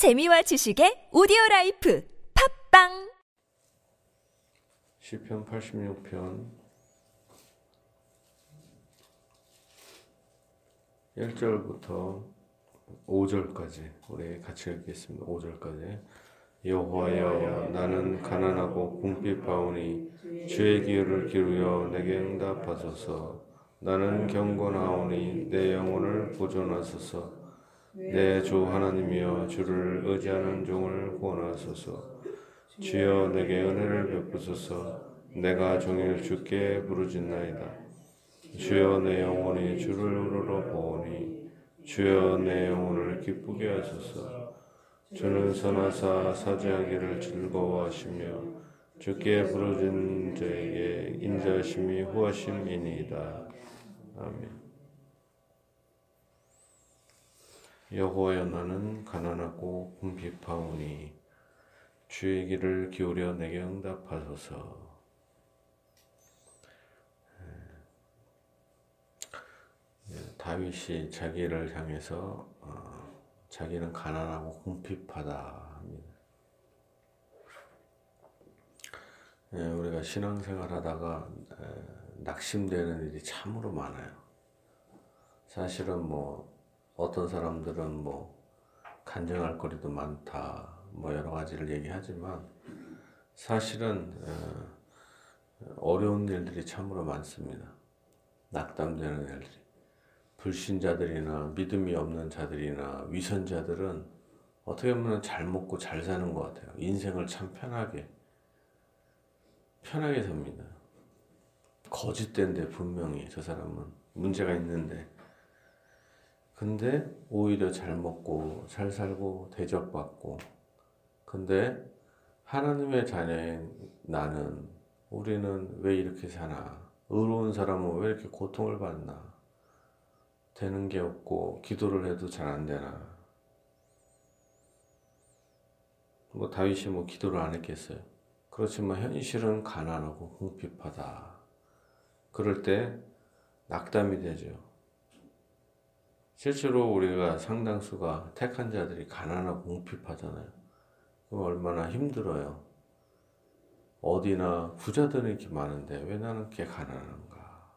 재미와 지식의 오디오 라이프 팟빵! 시편 86편. 1절부터 5절까지 우리 같이 읽겠습니다. 5절까지. 여호와여 나는 가난하고 궁핍하오니 주의 귀를 기울여 내게 응답하소서. 나는 경건하오니 내 영혼을 보존하소서 내 주 하나님이여 주를 의지하는 종을 구원하소서. 주여 내게 은혜를 베푸소서. 내가 종일 주께 부르짖나이다. 주여 내 영혼이 주를 우러러 보오니 주여 내 영혼을 기쁘게 하소서. 주는 선하사 사죄하기를 즐거워하시며 주께 부르짖는 자에게 인자하심이 후하심이니이다. 아멘 여호와여 나는 가난하고 궁핍하오니 주의 길을 기울여 내게 응답하소서. 예, 다윗이 자기를 향해서 어, 자기는 가난하고 궁핍하다 합니다. 예, 우리가 신앙생활 하다가 낙심되는 일이 참으로 많아요. 사실은 뭐 어떤 사람들은 뭐 간증할 거리도 많다, 뭐 여러 가지를 얘기하지만 사실은 어려운 일들이 참으로 많습니다. 낙담되는 일들이. 불신자들이나 믿음이 없는 자들이나 위선자들은 어떻게 보면 잘 먹고 잘 사는 것 같아요. 인생을 참 편하게, 편하게 삽니다. 거짓된데 분명히 저 사람은 문제가 있는데 근데 오히려 잘 먹고 잘 살고 대접받고. 근데 하나님의 자녀인 나는 우리는 왜 이렇게 사나? 의로운 사람은 왜 이렇게 고통을 받나? 되는 게 없고 기도를 해도 잘 안 되나? 뭐 다윗이 뭐 기도를 안 했겠어요? 그렇지만 현실은 가난하고 궁핍하다. 그럴 때 낙담이 되죠 실제로 우리가 상당수가 택한 자들이 가난하고 궁핍하잖아요. 그럼 얼마나 힘들어요. 어디나 부자들은 이렇게 많은데 왜 나는 이렇게 가난한가?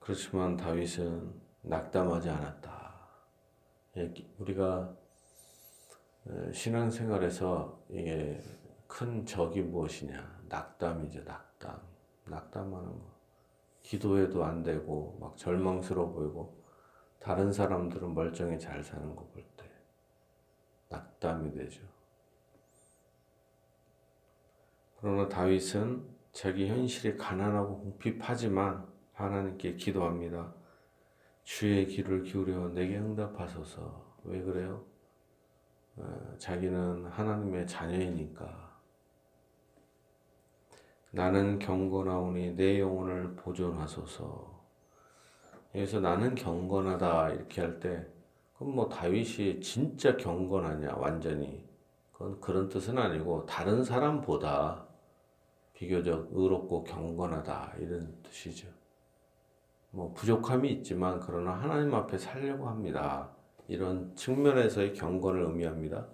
그렇지만 다윗은 낙담하지 않았다. 예, 우리가 신앙생활에서 이게 큰 적이 무엇이냐? 낙담이죠, 낙담. 낙담하는 거. 기도해도 안 되고 막 절망스러워 보이고 다른 사람들은 멀쩡히 잘 사는 거 볼 때 낙담이 되죠. 그러나 다윗은 자기 현실이 가난하고 궁핍하지만 하나님께 기도합니다. 주의 귀를 기울여 내게 응답하소서. 왜 그래요? 어, 자기는 하나님의 자녀이니까 나는 경건하오니 내 영혼을 보존하소서. 여기서 나는 경건하다 이렇게 할 때, 그럼 뭐 다윗이 진짜 경건하냐, 완전히. 그건 그런 뜻은 아니고, 다른 사람보다 비교적 의롭고 경건하다, 이런 뜻이죠. 뭐 부족함이 있지만, 그러나 하나님 앞에 살려고 합니다. 이런 측면에서의 경건을 의미합니다.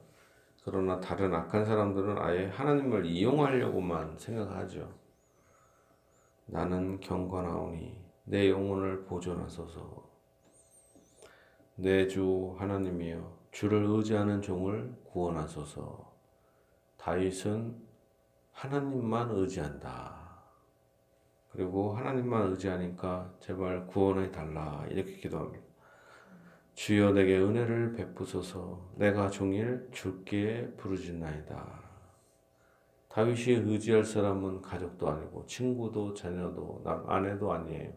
그러나 다른 악한 사람들은 아예 하나님을 이용하려고만 생각하죠. 나는 경건하오니 내 영혼을 보존하소서. 내 주 하나님이여 주를 의지하는 종을 구원하소서. 다윗은 하나님만 의지한다. 그리고 하나님만 의지하니까 제발 구원해 달라 이렇게 기도합니다. 주여 내게 은혜를 베푸소서 내가 종일 주께 부르짖나이다. 다윗이 의지할 사람은 가족도 아니고 친구도 자녀도 아내도 아니에요.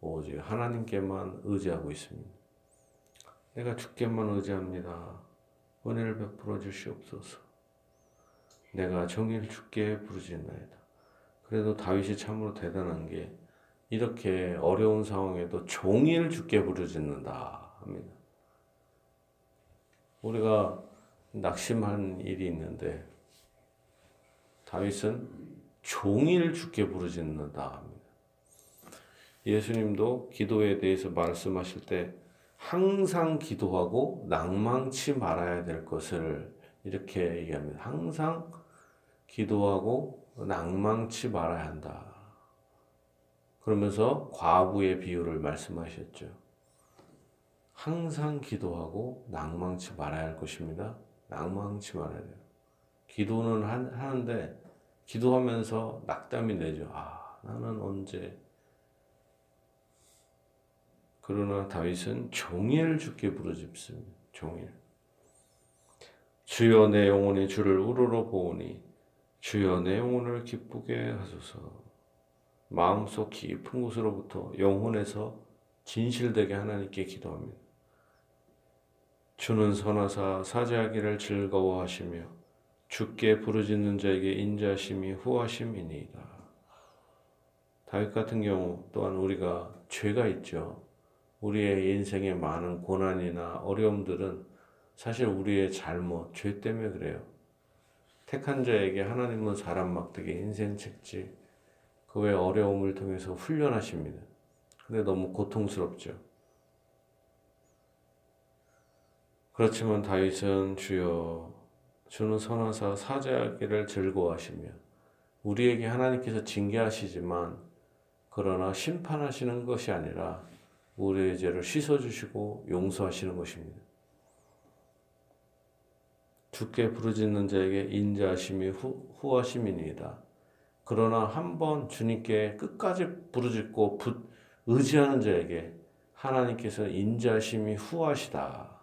오직 하나님께만 의지하고 있습니다. 내가 주께만 의지합니다. 은혜를 베풀어 주시옵소서. 내가 정일 주께 부르짖나이다. 그래도 다윗이 참으로 대단한 게 이렇게 어려운 상황에도 종일 주께 부르짖는다. 합니다. 우리가 낙심한 일이 있는데 다윗은 종일 주께 부르짖는다 합니다. 예수님도 기도에 대해서 말씀하실 때 항상 기도하고 낭망치 말아야 될 것을 이렇게 얘기합니다. 항상 기도하고 낭망치 말아야 한다. 그러면서 과부의 비유를 말씀하셨죠. 항상 기도하고 낭망치 말아야 할 것입니다. 낭망치 말아야 돼요. 기도는 하는데 기도하면서 낙담이 되죠. 아, 나는 언제 그러나 다윗은 종일 주께 부르짖습니다. 종일. 주여 내 영혼이 주를 우러러 보오니 주여 내 영혼을 기쁘게 하소서. 마음속 깊은 곳으로부터 영혼에서 진실되게 하나님께 기도합니다. 주는 선하사 사죄하기를 즐거워하시며 주께 부르짖는 자에게 인자심이 후하심이니이다. 다윗 같은 경우 또한 우리가 죄가 있죠. 우리의 인생에 많은 고난이나 어려움들은 사실 우리의 잘못, 죄 때문에 그래요. 택한 자에게 하나님은 사람 막대기 인생 책지 그외 어려움을 통해서 훈련하십니다. 근데 너무 고통스럽죠. 그렇지만 다윗은 주여 주는 선하사 사죄하기를 즐거워하시며 우리에게 하나님께서 징계하시지만 그러나 심판하시는 것이 아니라 우리의 죄를 씻어주시고 용서하시는 것입니다. 주께 부르짖는 자에게 인자하심이 후, 후하심이니이다. 그러나 한번 주님께 끝까지 부르짖고 부, 의지하는 자에게 하나님께서 인자하심이 후하시다.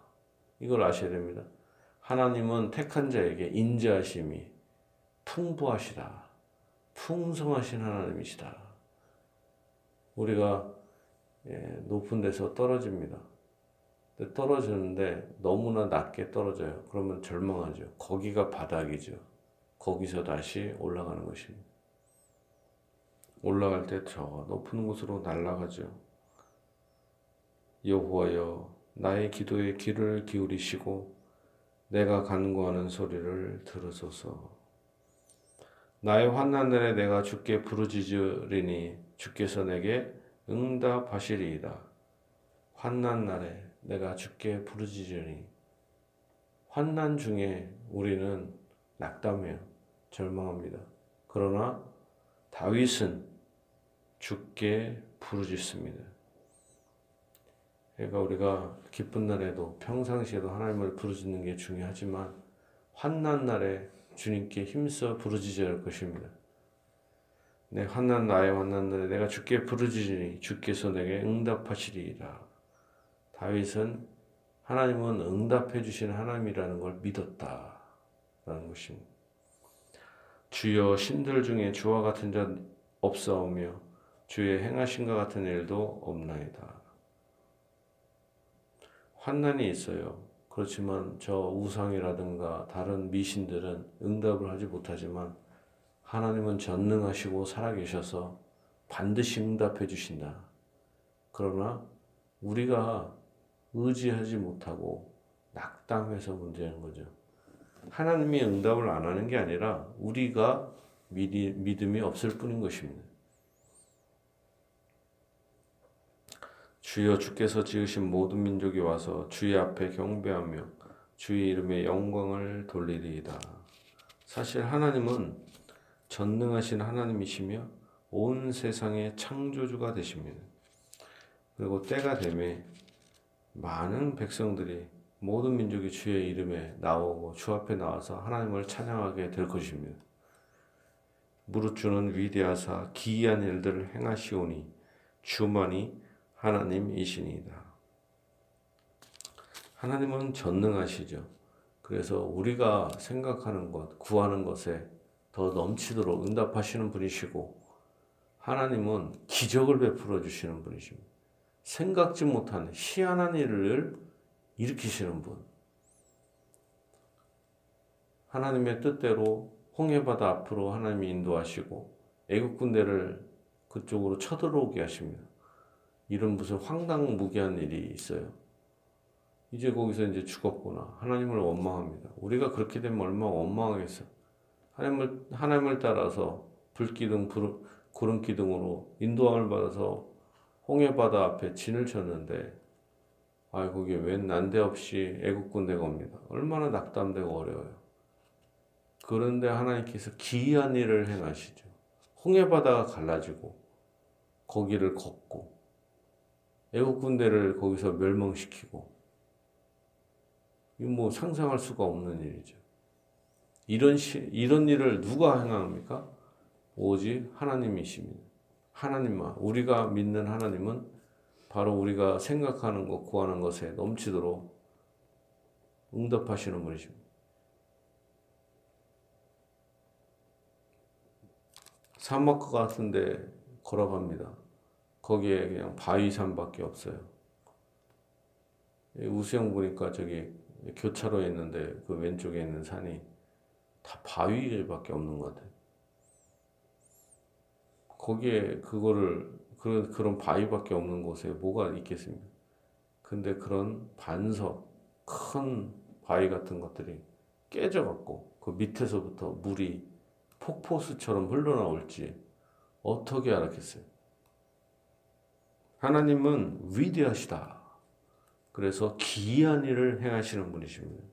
이걸 아셔야 됩니다. 하나님은 택한 자에게 인자하심이 풍부하시다. 풍성하신 하나님이시다. 우리가 예, 높은 데서 떨어집니다. 떨어지는데 너무나 낮게 떨어져요. 그러면 절망하죠. 거기가 바닥이죠. 거기서 다시 올라가는 것입니다. 올라갈 때 저 높은 곳으로 날아가죠. 여호와여 나의 기도에 귀를 기울이시고 내가 간구하는 소리를 들으소서. 나의 환난 날에 내가 주께 부르짖으리니 주께서 내게 응답하시리이다. 환난 날에 내가 주께 부르짖으니 환난 중에 우리는 낙담해요. 절망합니다. 그러나 다윗은 주께 부르짖습니다. 그러니까 우리가 기쁜 날에도 평상시에도 하나님을 부르짖는 게 중요하지만 환난 날에 주님께 힘써 부르짖어야 할 것입니다. 내 환난 나의 환난 날에 내가 주께 부르짖으니 주께서 내게 응답하시리이다. 다윗은 하나님은 응답해 주신 하나님이라는 걸 믿었다라는 것입니다. 주여 신들 중에 주와 같은 자 없사오며 주의 행하신과 같은 일도 없나이다. 환난이 있어요. 그렇지만 저 우상이라든가 다른 미신들은 응답을 하지 못하지만 하나님은 전능하시고 살아계셔서 반드시 응답해 주신다. 그러나 우리가 의지하지 못하고 낙담해서 문제인 거죠. 하나님이 응답을 안 하는 게 아니라 우리가 믿음이 없을 뿐인 것입니다. 주여 주께서 지으신 모든 민족이 와서 주의 앞에 경배하며 주의 이름에 영광을 돌리리이다. 사실 하나님은 전능하신 하나님이시며 온 세상의 창조주가 되십니다. 그리고 때가 되매 많은 백성들이 모든 민족이 주의 이름에 나오고 주 앞에 나와서 하나님을 찬양하게 될 것입니다. 무릇 주는 위대하사 기이한 일들을 행하시오니 주만이 하나님이시니이다. 하나님은 전능하시죠. 그래서 우리가 생각하는 것, 구하는 것에 더 넘치도록 응답하시는 분이시고 하나님은 기적을 베풀어 주시는 분이십니다. 생각지 못한 희한한 일을 일으키시는 분. 하나님의 뜻대로 홍해바다 앞으로 하나님이 인도하시고 애국 군대를 그쪽으로 쳐들어오게 하십니다. 이런 무슨 황당무계한 일이 있어요. 이제 거기서 이제 죽었구나. 하나님을 원망합니다. 우리가 그렇게 되면 얼마나 원망하겠어. 하나님을, 하나님을 따라서 불기둥, 불, 구름기둥으로 인도함을 받아서 홍해바다 앞에 진을 쳤는데 아, 거기에 웬 난데없이 애국 군대가 옵니다. 얼마나 낙담되고 어려워요. 그런데 하나님께서 기이한 일을 행하시죠. 홍해바다가 갈라지고 거기를 걷고 애국 군대를 거기서 멸망시키고 이뭐 상상할 수가 없는 일이죠. 이런 시, 이런 일을 누가 행합니까? 오직 하나님이십니다. 하나님만 우리가 믿는 하나님은 바로 우리가 생각하는 것, 구하는 것에 넘치도록 응답하시는 분이십니다. 사막 같은데 걸어갑니다. 거기에 그냥 바위산밖에 없어요. 우수영 보니까 저기 교차로에 있는데 그 왼쪽에 있는 산이 다 바위밖에 없는 것 같아요. 거기에 그거를 그런 그런 바위밖에 없는 곳에 뭐가 있겠습니까? 근데 그런 반석 큰 바위 같은 것들이 깨져갖고 그 밑에서부터 물이 폭포수처럼 흘러나올지 어떻게 알았겠어요? 하나님은 위대하시다. 그래서 기이한 일을 행하시는 분이십니다.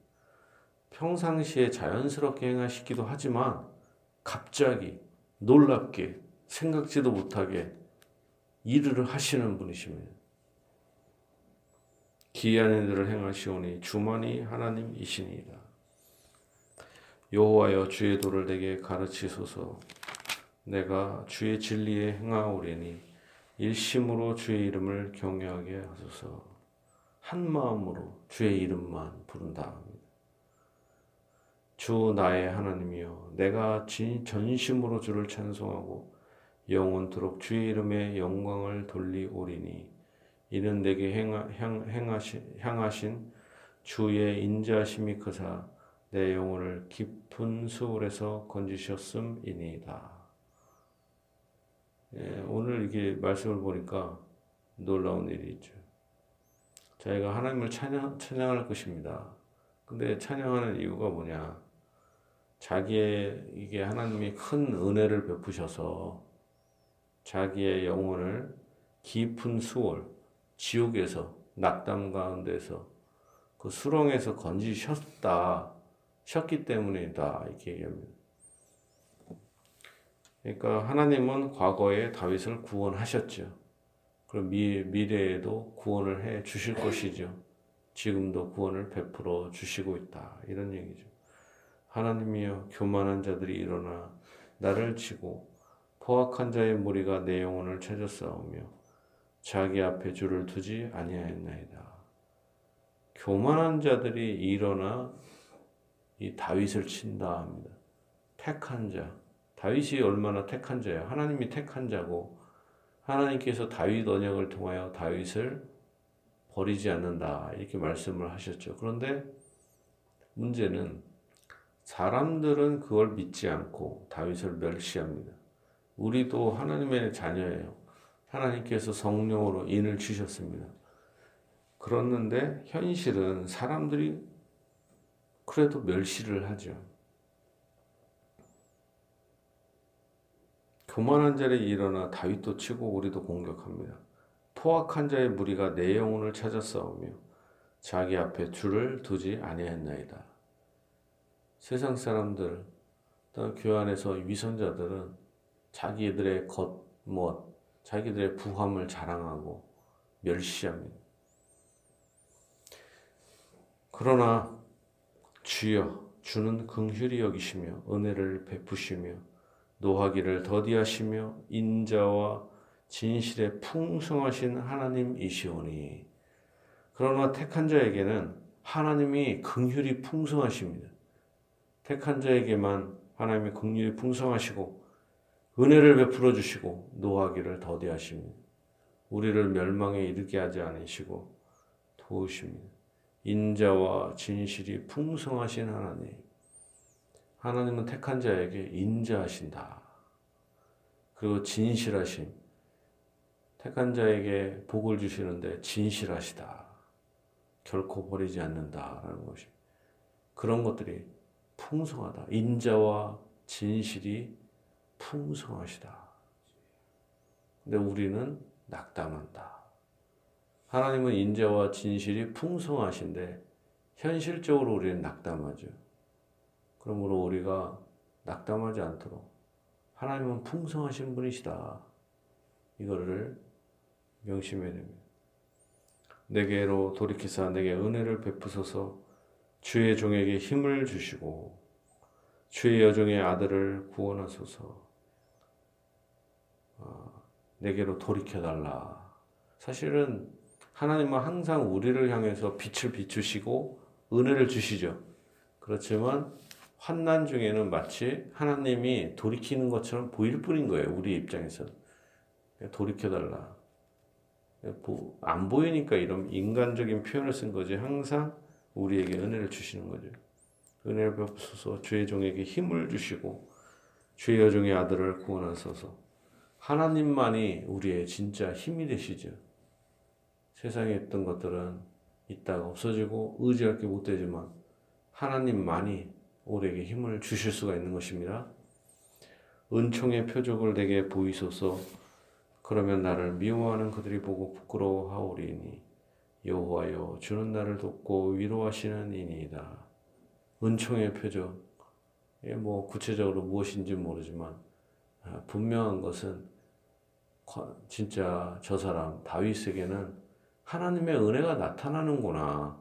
평상시에 자연스럽게 행하시기도 하지만 갑자기 놀랍게 생각지도 못하게 일을 하시는 분이십니다. 기이한 일들을 행하시오니 주만이 하나님이시니이다. 여호와여 주의 도를 내게 가르치소서. 내가 주의 진리에 행하오리니 일심으로 주의 이름을 경외하게 하소서. 한 마음으로 주의 이름만 부른다. 주 나의 하나님이여 내가 전심으로 주를 찬송하고 영원토록 주의 이름의 영광을 돌리오리니 이는 내게 행하, 향하신, 향하신 주의 인자심이 크사 내 영혼을 깊은 수울에서 건지셨음이니이다. 예, 오늘 이게 말씀을 보니까 놀라운 일이 있죠. 저희가 하나님을 찬양, 찬양할 것입니다. 근데 찬양하는 이유가 뭐냐? 자기의 이게 하나님이 큰 은혜를 베푸셔서 자기의 영혼을 깊은 수월, 지옥에서 낙담 가운데서 그 수렁에서 건지셨다, 셨기 때문이다 이렇게 얘기합니다. 그러니까 하나님은 과거에 다윗을 구원하셨죠. 그럼 미, 미래에도 구원을 해 주실 것이죠. 지금도 구원을 베풀어 주시고 있다 이런 얘기죠. 하나님이여 교만한 자들이 일어나 나를 치고 포악한 자의 무리가 내 영혼을 찾아 싸우며 자기 앞에 줄을 두지 아니하였나이다. 교만한 자들이 일어나 이 다윗을 친다 합니다. 택한 자. 다윗이 얼마나 택한 자야. 하나님이 택한 자고 하나님께서 다윗 언약을 통하여 다윗을 버리지 않는다. 이렇게 말씀을 하셨죠. 그런데 문제는 사람들은 그걸 믿지 않고 다윗을 멸시합니다. 우리도 하나님의 자녀예요. 하나님께서 성령으로 인을 주셨습니다. 그렇는데 현실은 사람들이 그래도 멸시를 하죠. 교만한 자리 일어나 다윗도 치고 우리도 공격합니다. 포악한 자의 무리가 내 영혼을 찾아 싸우며 자기 앞에 줄을 두지 아니했나이다. 세상 사람들, 교회 안에서 위선자들은 자기들의 겉멋, 자기들의 부함을 자랑하고 멸시합니다. 그러나 주여 주는 긍휼히 여기시며 은혜를 베푸시며 노하기를 더디하시며 인자와 진실에 풍성하신 하나님이시오니 그러나 택한 자에게는 하나님이 긍휼이 풍성하십니다. 택한 자에게만 하나님의 긍휼이 풍성하시고 은혜를 베풀어 주시고 노하기를 더디하십니다. 우리를 멸망에 이르게 하지 않으시고 도우십니다. 인자와 진실이 풍성하신 하나님. 하나님은 택한 자에게 인자하신다. 그리고 진실하심. 택한 자에게 복을 주시는데 진실하시다. 결코 버리지 않는다라는 것이. 그런 것들이 풍성하다. 인자와 진실이 풍성하시다. 근데 우리는 낙담한다. 하나님은 인자와 진실이 풍성하신데 현실적으로 우리는 낙담하죠. 그러므로 우리가 낙담하지 않도록 하나님은 풍성하신 분이시다. 이거를 명심해야 됩니다. 내게로 돌이키사 내게 은혜를 베푸소서 주의 종에게 힘을 주시고 주의 여종의 아들을 구원하소서 어, 내게로 돌이켜달라. 사실은 하나님은 항상 우리를 향해서 빛을 비추시고 은혜를 주시죠. 그렇지만 환난 중에는 마치 하나님이 돌이키는 것처럼 보일 뿐인 거예요. 우리 입장에서 돌이켜달라. 안 보이니까 이런 인간적인 표현을 쓴 거지. 항상 우리에게 은혜를 주시는 거죠. 은혜를 베푸소서 주의 종에게 힘을 주시고 주의 여종의 아들을 구원하소서. 하나님만이 우리의 진짜 힘이 되시죠. 세상에 있던 것들은 있다가 없어지고 의지할 게 못 되지만 하나님만이 우리에게 힘을 주실 수가 있는 것입니다. 은총의 표적을 내게 보이소서. 그러면 나를 미워하는 그들이 보고 부끄러워하오리니 여호와여 주는 나를 돕고 위로하시는 이니이다. 은총의 표적. 뭐 구체적으로 무엇인지 모르지만 아, 분명한 것은 진짜 저 사람 다윗에게는 하나님의 은혜가 나타나는구나.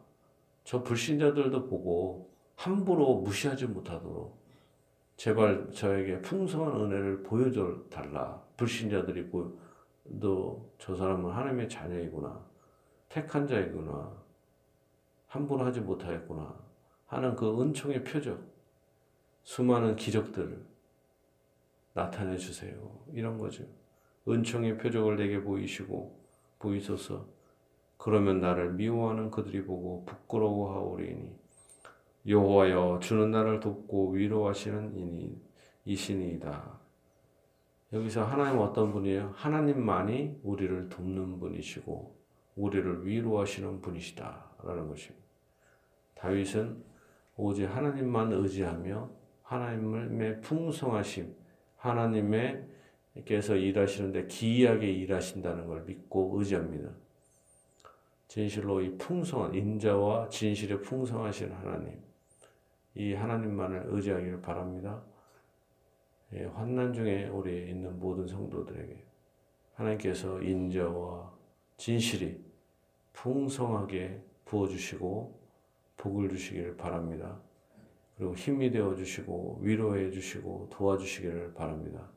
저 불신자들도 보고 함부로 무시하지 못하도록 제발 저에게 풍성한 은혜를 보여줘 달라. 불신자들이 보여. 너저 사람은 하나님의 자녀이구나. 택한 자이구나. 함부로 하지 못하겠구나. 하는 그 은총의 표적. 수많은 기적들을 나타내 주세요. 이런 거죠. 은총의 표적을 내게 보이시고 보이소서. 그러면 나를 미워하는 그들이 보고 부끄러워하오리니 여호와여 주는 나를 돕고 위로하시는 이니 이신이다. 여기서 하나님 어떤 분이에요? 하나님만이 우리를 돕는 분이시고 우리를 위로하시는 분이시다라는 것입니다. 다윗은 오직 하나님만 의지하며 하나님의 풍성하심, 하나님께서 일하시는데 기이하게 일하신다는 걸 믿고 의지합니다. 진실로 이 풍성한 인자와 진실의 풍성하신 하나님, 이 하나님만을 의지하기를 바랍니다. 예, 환난 중에 우리 있는 모든 성도들에게 하나님께서 인자와 진실이 풍성하게 부어주시고 복을 주시기를 바랍니다. 그리고 힘이 되어 주시고 위로해 주시고 도와주시기를 바랍니다.